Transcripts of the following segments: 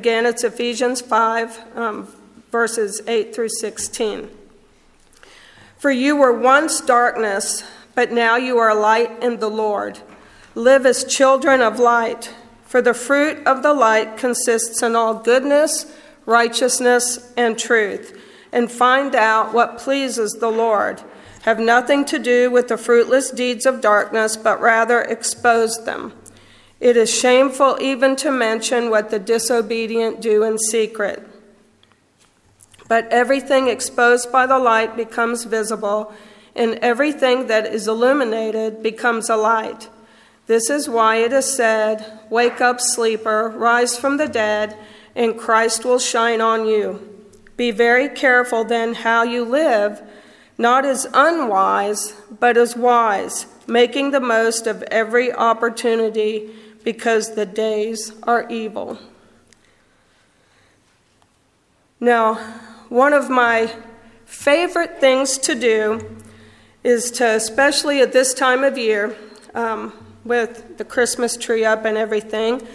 Again, it's Ephesians 5, um, verses 8 through 16. For you were once darkness, but now you are light in the Lord. Live as children of light, for the fruit of the light consists in all goodness, righteousness, and truth, and find out what pleases the Lord. Have nothing to do with the fruitless deeds of darkness, but rather expose them. It is shameful even to mention what the disobedient do in secret. But everything exposed by the light becomes visible, and everything that is illuminated becomes a light. This is why it is said, Wake up, sleeper, rise from the dead, and Christ will shine on you. Be very careful then how you live, not as unwise, but as wise, making the most of every opportunity because the days are evil. Now, one of my favorite things to do is to, especially at this time of year, um, with the Christmas tree up and everything,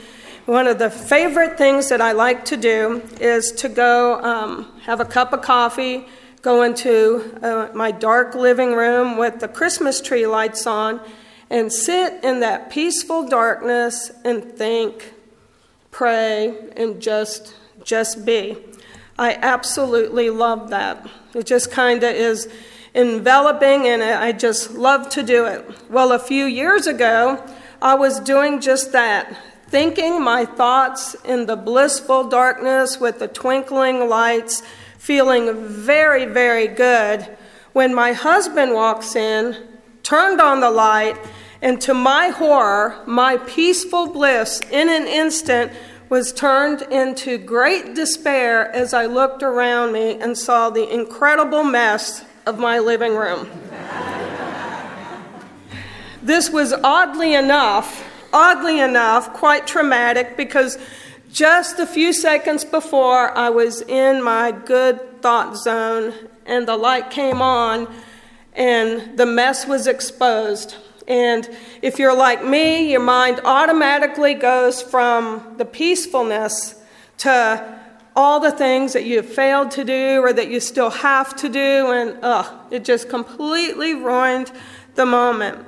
one of the favorite things that I like to do is to go um, have a cup of coffee, go into uh, my dark living room with the Christmas tree lights on, and sit in that peaceful darkness and think, pray, and just just be. I absolutely love that. It just kind of is enveloping, and I just love to do it. Well, a few years ago, I was doing just that, thinking my thoughts in the blissful darkness with the twinkling lights, feeling very, very good, when my husband walks in, turned on the light, and to my horror, my peaceful bliss in an instant was turned into great despair as I looked around me and saw the incredible mess of my living room. this was oddly enough, oddly enough, quite traumatic because just a few seconds before I was in my good thought zone and the light came on and the mess was exposed. And if you're like me, your mind automatically goes from the peacefulness to all the things that you have failed to do or that you still have to do, and ugh, it just completely ruined the moment.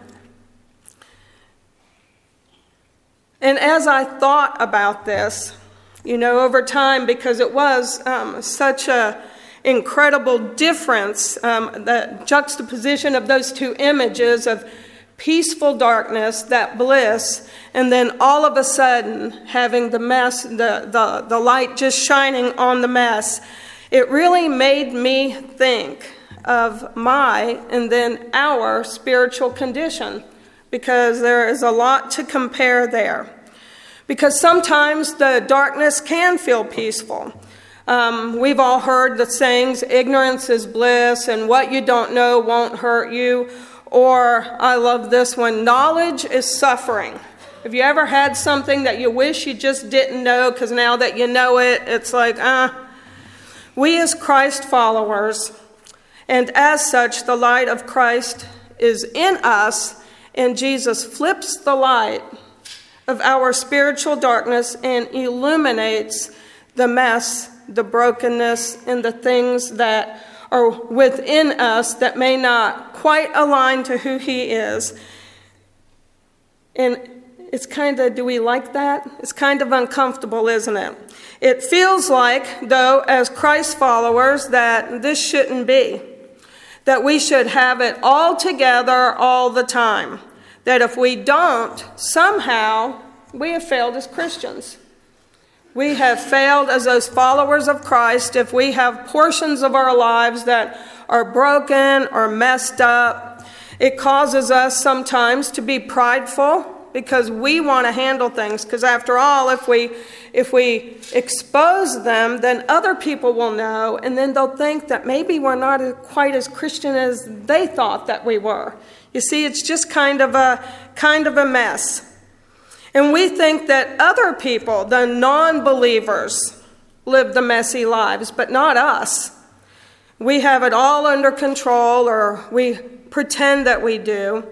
And as I thought about this, you know, over time, because it was um, such a incredible difference, um, the juxtaposition of those two images of peaceful darkness, that bliss, and then all of a sudden having the mess, the, the, the light just shining on the mess, it really made me think of my and then our spiritual condition because there is a lot to compare there. Because sometimes the darkness can feel peaceful. Um, we've all heard the sayings, ignorance is bliss, and what you don't know won't hurt you. Or I love this one knowledge is suffering. Have you ever had something that you wish you just didn't know because now that you know it, it's like, ah. Uh. We, as Christ followers, and as such, the light of Christ is in us, and Jesus flips the light of our spiritual darkness and illuminates the mess, the brokenness, and the things that are within us that may not quite align to who He is. And it's kind of, do we like that? It's kind of uncomfortable, isn't it? It feels like, though, as Christ followers, that this shouldn't be. That we should have it all together all the time. That if we don't, somehow we have failed as Christians. We have failed as those followers of Christ if we have portions of our lives that are broken or messed up. It causes us sometimes to be prideful because we want to handle things because after all if we if we expose them then other people will know and then they'll think that maybe we're not quite as christian as they thought that we were you see it's just kind of a kind of a mess and we think that other people, the non believers, live the messy lives, but not us. We have it all under control, or we pretend that we do,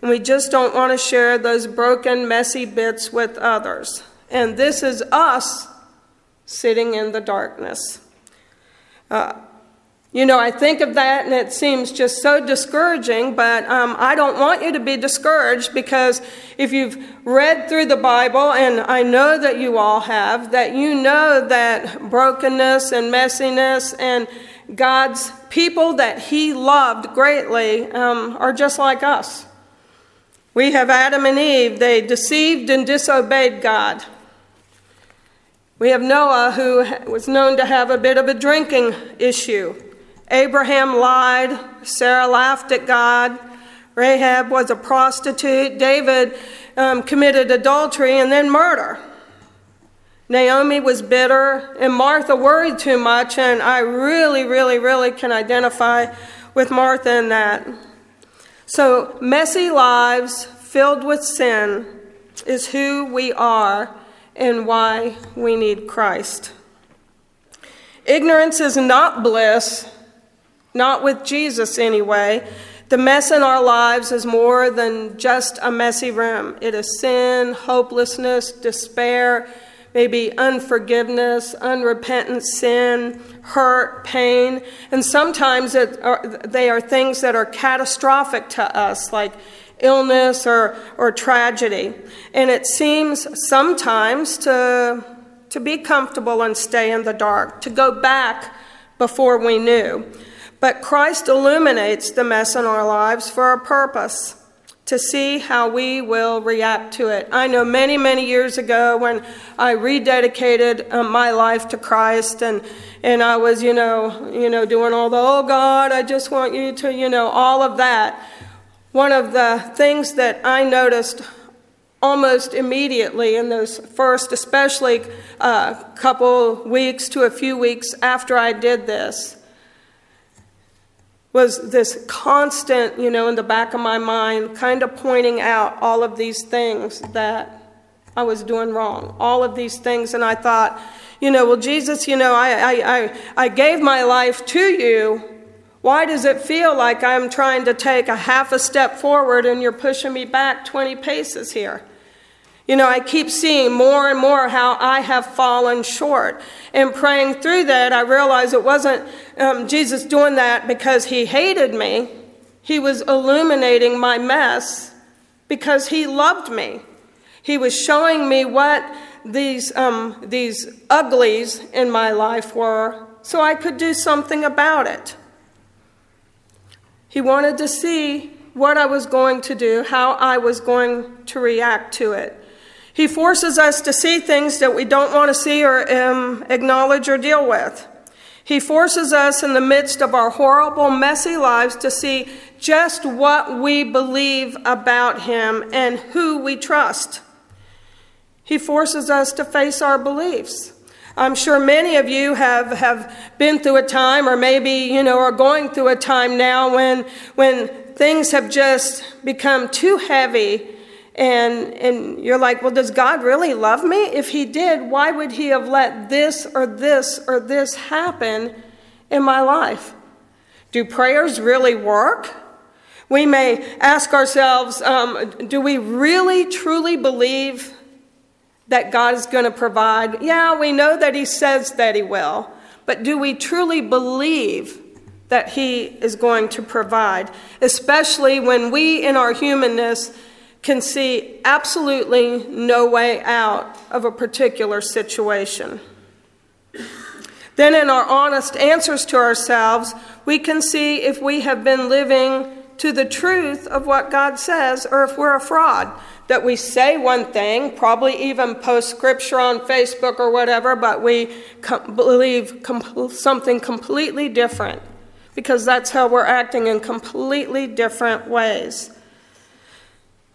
and we just don't want to share those broken, messy bits with others. And this is us sitting in the darkness. Uh, you know, I think of that and it seems just so discouraging, but um, I don't want you to be discouraged because if you've read through the Bible, and I know that you all have, that you know that brokenness and messiness and God's people that He loved greatly um, are just like us. We have Adam and Eve, they deceived and disobeyed God. We have Noah, who was known to have a bit of a drinking issue. Abraham lied. Sarah laughed at God. Rahab was a prostitute. David um, committed adultery and then murder. Naomi was bitter, and Martha worried too much, and I really, really, really can identify with Martha in that. So, messy lives filled with sin is who we are and why we need Christ. Ignorance is not bliss, not with Jesus anyway. The mess in our lives is more than just a messy room. It is sin, hopelessness, despair, maybe unforgiveness, unrepentant sin, hurt, pain. And sometimes are, they are things that are catastrophic to us, like illness or, or tragedy. And it seems sometimes to, to be comfortable and stay in the dark, to go back before we knew. But Christ illuminates the mess in our lives for a purpose to see how we will react to it. I know many, many years ago when I rededicated uh, my life to Christ and and I was, you know, you know, doing all the oh God, I just want you to, you know, all of that. One of the things that I noticed almost immediately in those first, especially a uh, couple weeks to a few weeks after I did this, was this constant, you know, in the back of my mind, kind of pointing out all of these things that I was doing wrong, all of these things. And I thought, you know, well, Jesus, you know, I, I, I, I gave my life to you. Why does it feel like I'm trying to take a half a step forward and you're pushing me back 20 paces here? You know, I keep seeing more and more how I have fallen short. And praying through that, I realized it wasn't um, Jesus doing that because he hated me. He was illuminating my mess because he loved me. He was showing me what these, um, these uglies in my life were so I could do something about it. He wanted to see what I was going to do, how I was going to react to it. He forces us to see things that we don't want to see or um, acknowledge or deal with. He forces us in the midst of our horrible, messy lives to see just what we believe about Him and who we trust. He forces us to face our beliefs. I'm sure many of you have, have been through a time, or maybe, you know, are going through a time now when, when things have just become too heavy and, and you're like, well, does God really love me? If He did, why would He have let this or this or this happen in my life? Do prayers really work? We may ask ourselves, um, do we really truly believe that God is going to provide? Yeah, we know that He says that He will, but do we truly believe that He is going to provide? Especially when we, in our humanness, can see absolutely no way out of a particular situation. Then, in our honest answers to ourselves, we can see if we have been living to the truth of what God says or if we're a fraud. That we say one thing, probably even post scripture on Facebook or whatever, but we com- believe com- something completely different because that's how we're acting in completely different ways.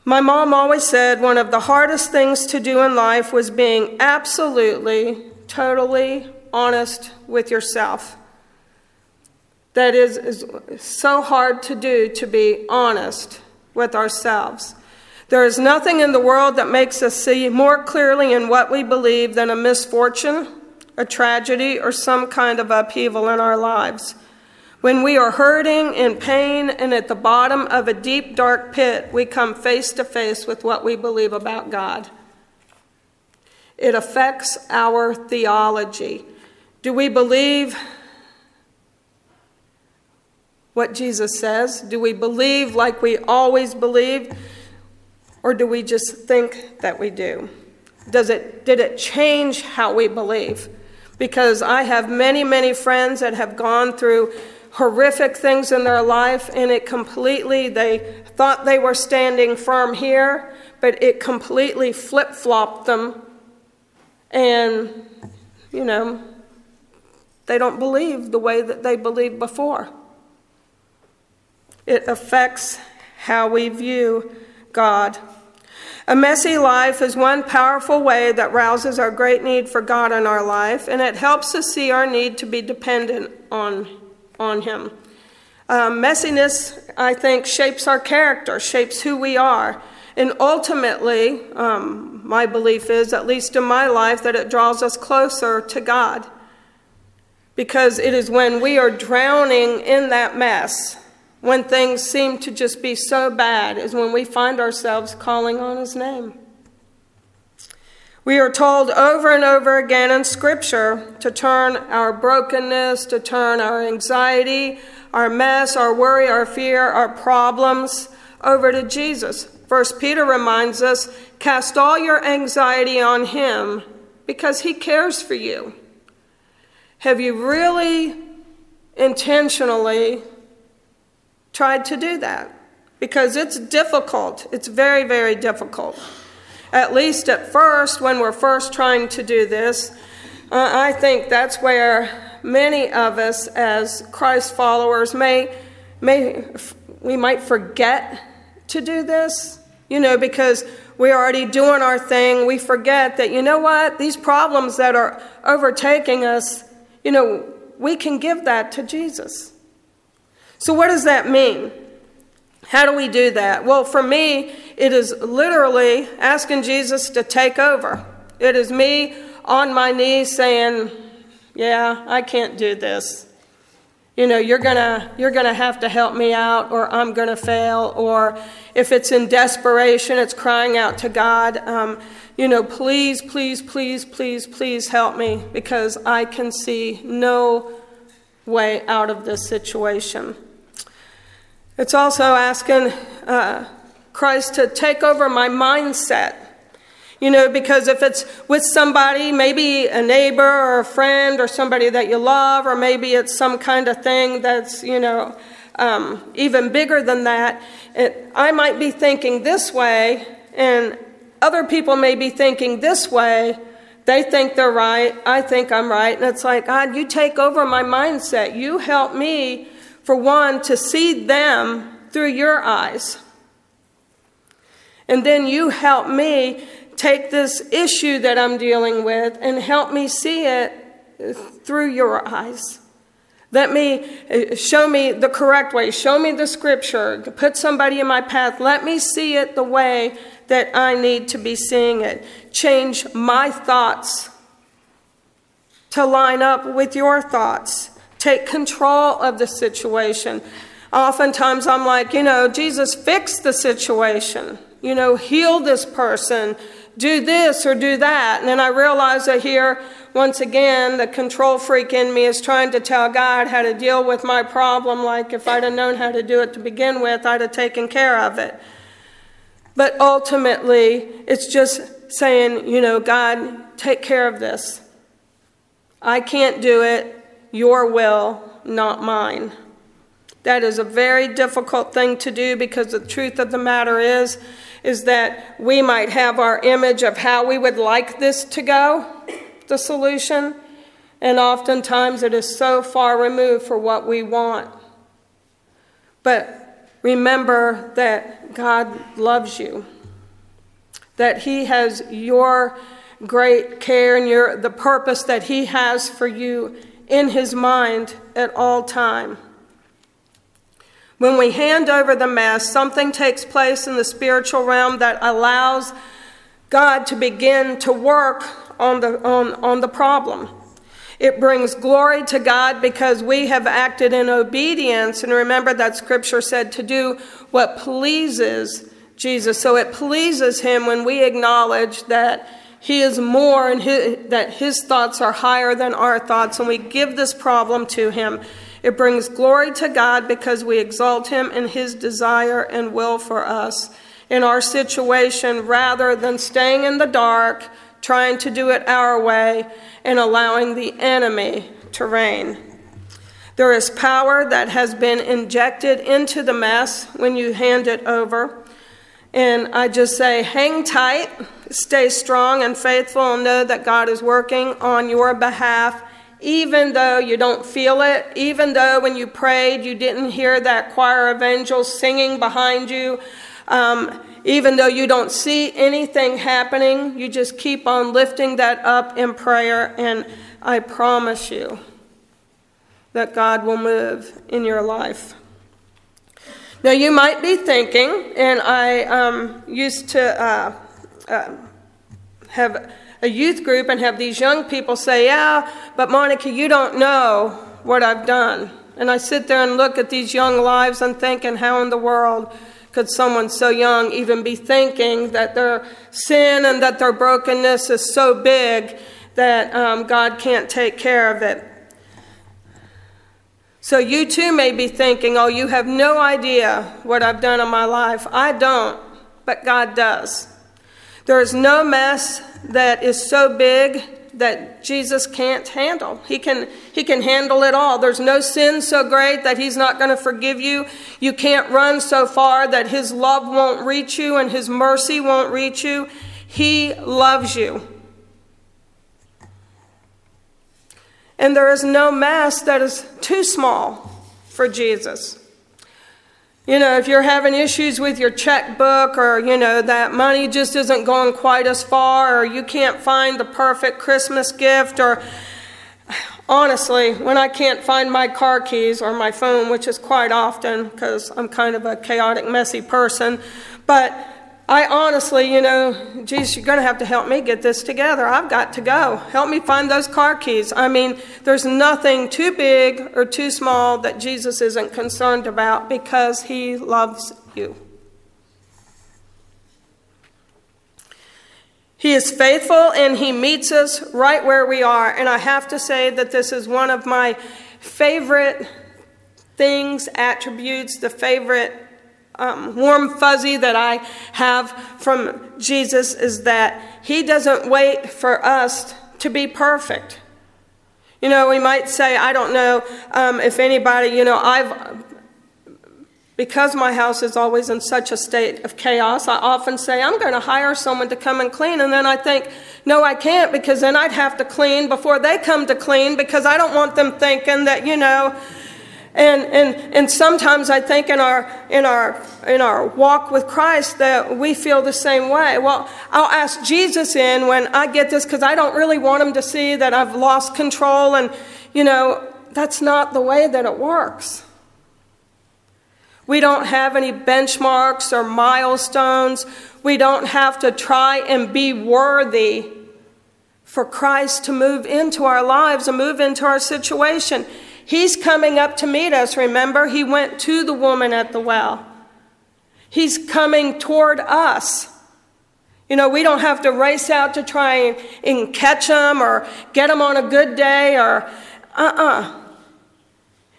My mom always said one of the hardest things to do in life was being absolutely, totally honest with yourself. That is, is so hard to do to be honest with ourselves. There is nothing in the world that makes us see more clearly in what we believe than a misfortune, a tragedy, or some kind of upheaval in our lives. When we are hurting, in pain, and at the bottom of a deep, dark pit, we come face to face with what we believe about God. It affects our theology. Do we believe what Jesus says? Do we believe like we always believe? Or do we just think that we do? Does it, did it change how we believe? Because I have many, many friends that have gone through horrific things in their life, and it completely, they thought they were standing firm here, but it completely flip flopped them. And, you know, they don't believe the way that they believed before. It affects how we view God. A messy life is one powerful way that rouses our great need for God in our life, and it helps us see our need to be dependent on, on Him. Um, messiness, I think, shapes our character, shapes who we are. And ultimately, um, my belief is, at least in my life, that it draws us closer to God. Because it is when we are drowning in that mess when things seem to just be so bad is when we find ourselves calling on His name. We are told over and over again in Scripture to turn our brokenness, to turn our anxiety, our mess, our worry, our fear, our problems over to Jesus. First Peter reminds us cast all your anxiety on Him because He cares for you. Have you really intentionally tried to do that because it's difficult. It's very, very difficult. At least at first, when we're first trying to do this, uh, I think that's where many of us as Christ followers may, may we might forget to do this, you know, because we're already doing our thing. We forget that, you know what, these problems that are overtaking us, you know, we can give that to Jesus. So, what does that mean? How do we do that? Well, for me, it is literally asking Jesus to take over. It is me on my knees saying, Yeah, I can't do this. You know, you're gonna you're gonna have to help me out, or I'm gonna fail. Or if it's in desperation, it's crying out to God. Um, you know, please, please, please, please, please help me because I can see no way out of this situation. It's also asking uh, Christ to take over my mindset. You know, because if it's with somebody, maybe a neighbor or a friend or somebody that you love, or maybe it's some kind of thing that's, you know, um, even bigger than that, it, I might be thinking this way, and other people may be thinking this way. They think they're right. I think I'm right. And it's like, God, you take over my mindset. You help me for one, to see them through your eyes. And then you help me take this issue that I'm dealing with and help me see it through your eyes. Let me uh, show me the correct way. Show me the scripture. Put somebody in my path. Let me see it the way that I need to be seeing it. Change my thoughts to line up with your thoughts. Take control of the situation. Oftentimes I'm like, you know, Jesus, fix the situation. You know, heal this person. Do this or do that. And then I realize that here, once again, the control freak in me is trying to tell God how to deal with my problem. Like if I'd have known how to do it to begin with, I'd have taken care of it. But ultimately, it's just saying, you know, God, take care of this. I can't do it your will, not mine. That is a very difficult thing to do because the truth of the matter is is that we might have our image of how we would like this to go, the solution, and oftentimes it is so far removed for what we want. But remember that God loves you. That he has your great care and your the purpose that he has for you in his mind at all time. When we hand over the mess, something takes place in the spiritual realm that allows God to begin to work on the, on, on the problem. It brings glory to God because we have acted in obedience. And remember that scripture said to do what pleases Jesus. So it pleases Him when we acknowledge that he is more and his, that his thoughts are higher than our thoughts, and we give this problem to him. It brings glory to God because we exalt him in his desire and will for us in our situation rather than staying in the dark, trying to do it our way, and allowing the enemy to reign. There is power that has been injected into the mess when you hand it over. And I just say, hang tight, stay strong and faithful, and know that God is working on your behalf, even though you don't feel it, even though when you prayed you didn't hear that choir of angels singing behind you, um, even though you don't see anything happening, you just keep on lifting that up in prayer, and I promise you that God will move in your life. Now, you might be thinking, and I um, used to uh, uh, have a youth group and have these young people say, Yeah, but Monica, you don't know what I've done. And I sit there and look at these young lives and thinking, How in the world could someone so young even be thinking that their sin and that their brokenness is so big that um, God can't take care of it? So you too may be thinking, oh, you have no idea what I've done in my life. I don't, but God does. There is no mess that is so big that Jesus can't handle. He can, he can handle it all. There's no sin so great that He's not going to forgive you. You can't run so far that His love won't reach you and His mercy won't reach you. He loves you. And there is no mass that is too small for Jesus. You know, if you're having issues with your checkbook or, you know, that money just isn't going quite as far or you can't find the perfect Christmas gift or honestly, when I can't find my car keys or my phone, which is quite often because I'm kind of a chaotic, messy person, but I honestly, you know, Jesus, you're going to have to help me get this together. I've got to go. Help me find those car keys. I mean, there's nothing too big or too small that Jesus isn't concerned about because he loves you. He is faithful and he meets us right where we are. And I have to say that this is one of my favorite things, attributes, the favorite um, warm fuzzy that I have from Jesus is that he doesn't wait for us to be perfect. You know, we might say, I don't know um, if anybody, you know, I've, because my house is always in such a state of chaos, I often say, I'm going to hire someone to come and clean. And then I think, no, I can't because then I'd have to clean before they come to clean because I don't want them thinking that, you know, and, and, and sometimes I think in our, in, our, in our walk with Christ that we feel the same way. Well, I'll ask Jesus in when I get this because I don't really want him to see that I've lost control. And, you know, that's not the way that it works. We don't have any benchmarks or milestones. We don't have to try and be worthy for Christ to move into our lives and move into our situation. He's coming up to meet us. Remember, he went to the woman at the well. He's coming toward us. You know, we don't have to race out to try and, and catch him or get him on a good day or uh uh-uh. uh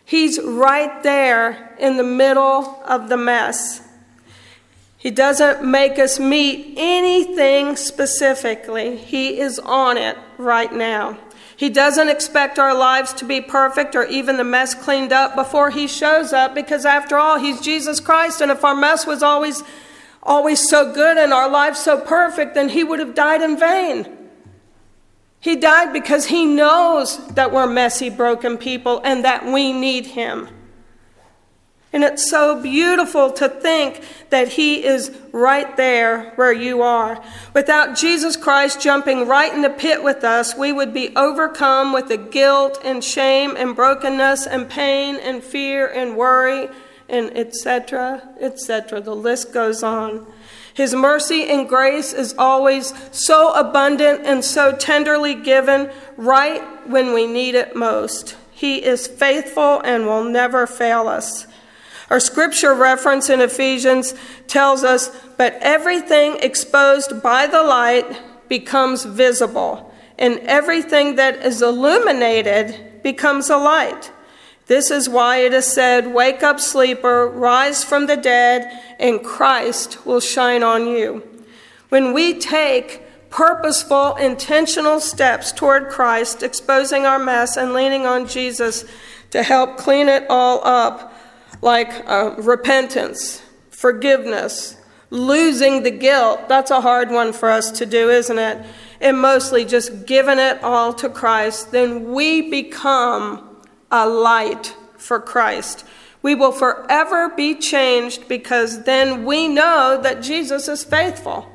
He's right there in the middle of the mess. He doesn't make us meet anything specifically, He is on it right now. He doesn't expect our lives to be perfect or even the mess cleaned up before he shows up because after all, he's Jesus Christ and if our mess was always always so good and our lives so perfect, then he would have died in vain. He died because he knows that we're messy, broken people and that we need him. And it's so beautiful to think that He is right there where you are. Without Jesus Christ jumping right in the pit with us, we would be overcome with the guilt and shame and brokenness and pain and fear and worry and etc., etc. The list goes on. His mercy and grace is always so abundant and so tenderly given right when we need it most. He is faithful and will never fail us. Our scripture reference in Ephesians tells us, but everything exposed by the light becomes visible, and everything that is illuminated becomes a light. This is why it is said, Wake up, sleeper, rise from the dead, and Christ will shine on you. When we take purposeful, intentional steps toward Christ, exposing our mess and leaning on Jesus to help clean it all up, like uh, repentance, forgiveness, losing the guilt. That's a hard one for us to do, isn't it? And mostly just giving it all to Christ, then we become a light for Christ. We will forever be changed because then we know that Jesus is faithful.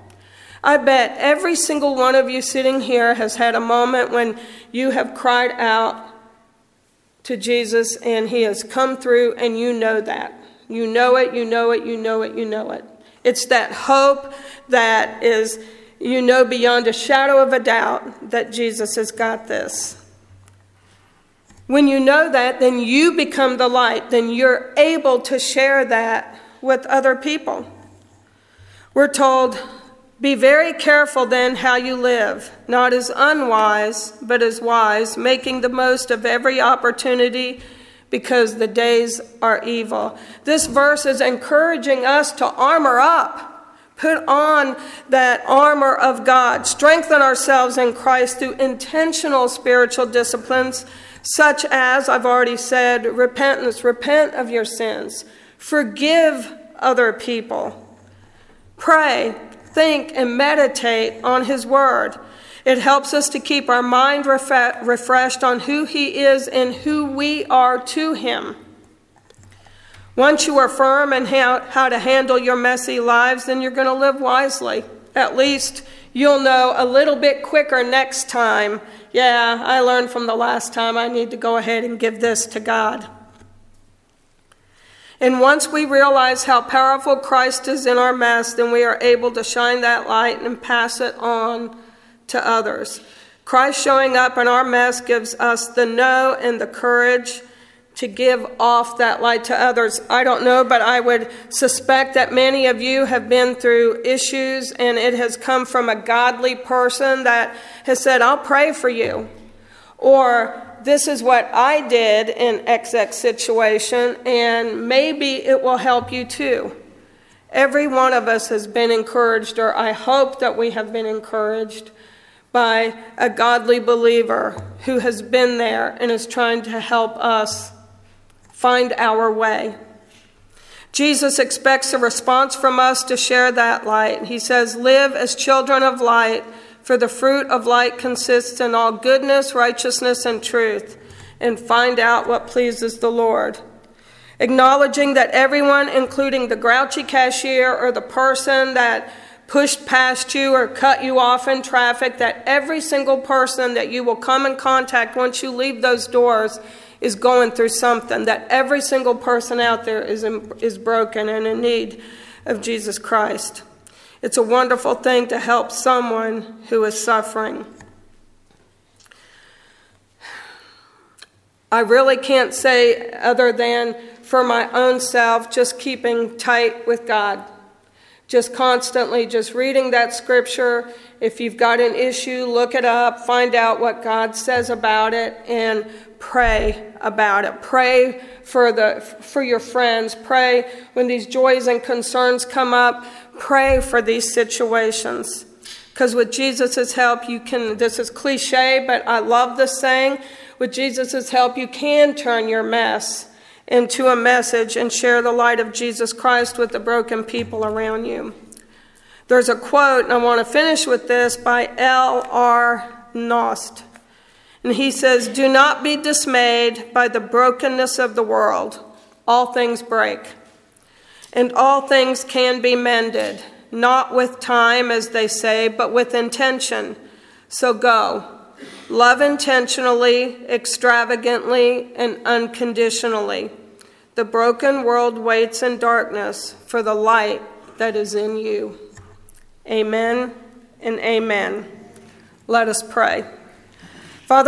I bet every single one of you sitting here has had a moment when you have cried out to Jesus and he has come through, and you know that. You know it, you know it, you know it, you know it. It's that hope that is, you know, beyond a shadow of a doubt that Jesus has got this. When you know that, then you become the light. Then you're able to share that with other people. We're told, be very careful then how you live, not as unwise, but as wise, making the most of every opportunity because the days are evil. This verse is encouraging us to armor up. Put on that armor of God. Strengthen ourselves in Christ through intentional spiritual disciplines such as I've already said, repentance, repent of your sins, forgive other people, pray, think, and meditate on His Word. It helps us to keep our mind ref- refreshed on who He is and who we are to Him. Once you are firm in how, how to handle your messy lives, then you're going to live wisely. At least you'll know a little bit quicker next time yeah, I learned from the last time I need to go ahead and give this to God. And once we realize how powerful Christ is in our mess, then we are able to shine that light and pass it on to others. Christ showing up in our mess gives us the know and the courage to give off that light to others. I don't know, but I would suspect that many of you have been through issues and it has come from a godly person that has said, I'll pray for you. Or this is what I did in XX situation, and maybe it will help you too. Every one of us has been encouraged, or I hope that we have been encouraged by a godly believer who has been there and is trying to help us find our way. Jesus expects a response from us to share that light. He says, Live as children of light, for the fruit of light consists in all goodness, righteousness, and truth, and find out what pleases the Lord. Acknowledging that everyone, including the grouchy cashier or the person that pushed past you or cut you off in traffic, that every single person that you will come in contact once you leave those doors is going through something, that every single person out there is, in, is broken and in need of Jesus Christ. It's a wonderful thing to help someone who is suffering. I really can't say other than for my own self, just keeping tight with God. Just constantly just reading that scripture. If you've got an issue, look it up, find out what God says about it, and pray about it. Pray for, the, for your friends. Pray when these joys and concerns come up. Pray for these situations. Because with Jesus' help, you can, this is cliche, but I love this saying. With Jesus' help, you can turn your mess into a message and share the light of Jesus Christ with the broken people around you. There's a quote, and I want to finish with this by L.R. Knost. And he says, Do not be dismayed by the brokenness of the world. All things break. And all things can be mended, not with time, as they say, but with intention. So go. Love intentionally, extravagantly, and unconditionally. The broken world waits in darkness for the light that is in you. Amen and amen. Let us pray.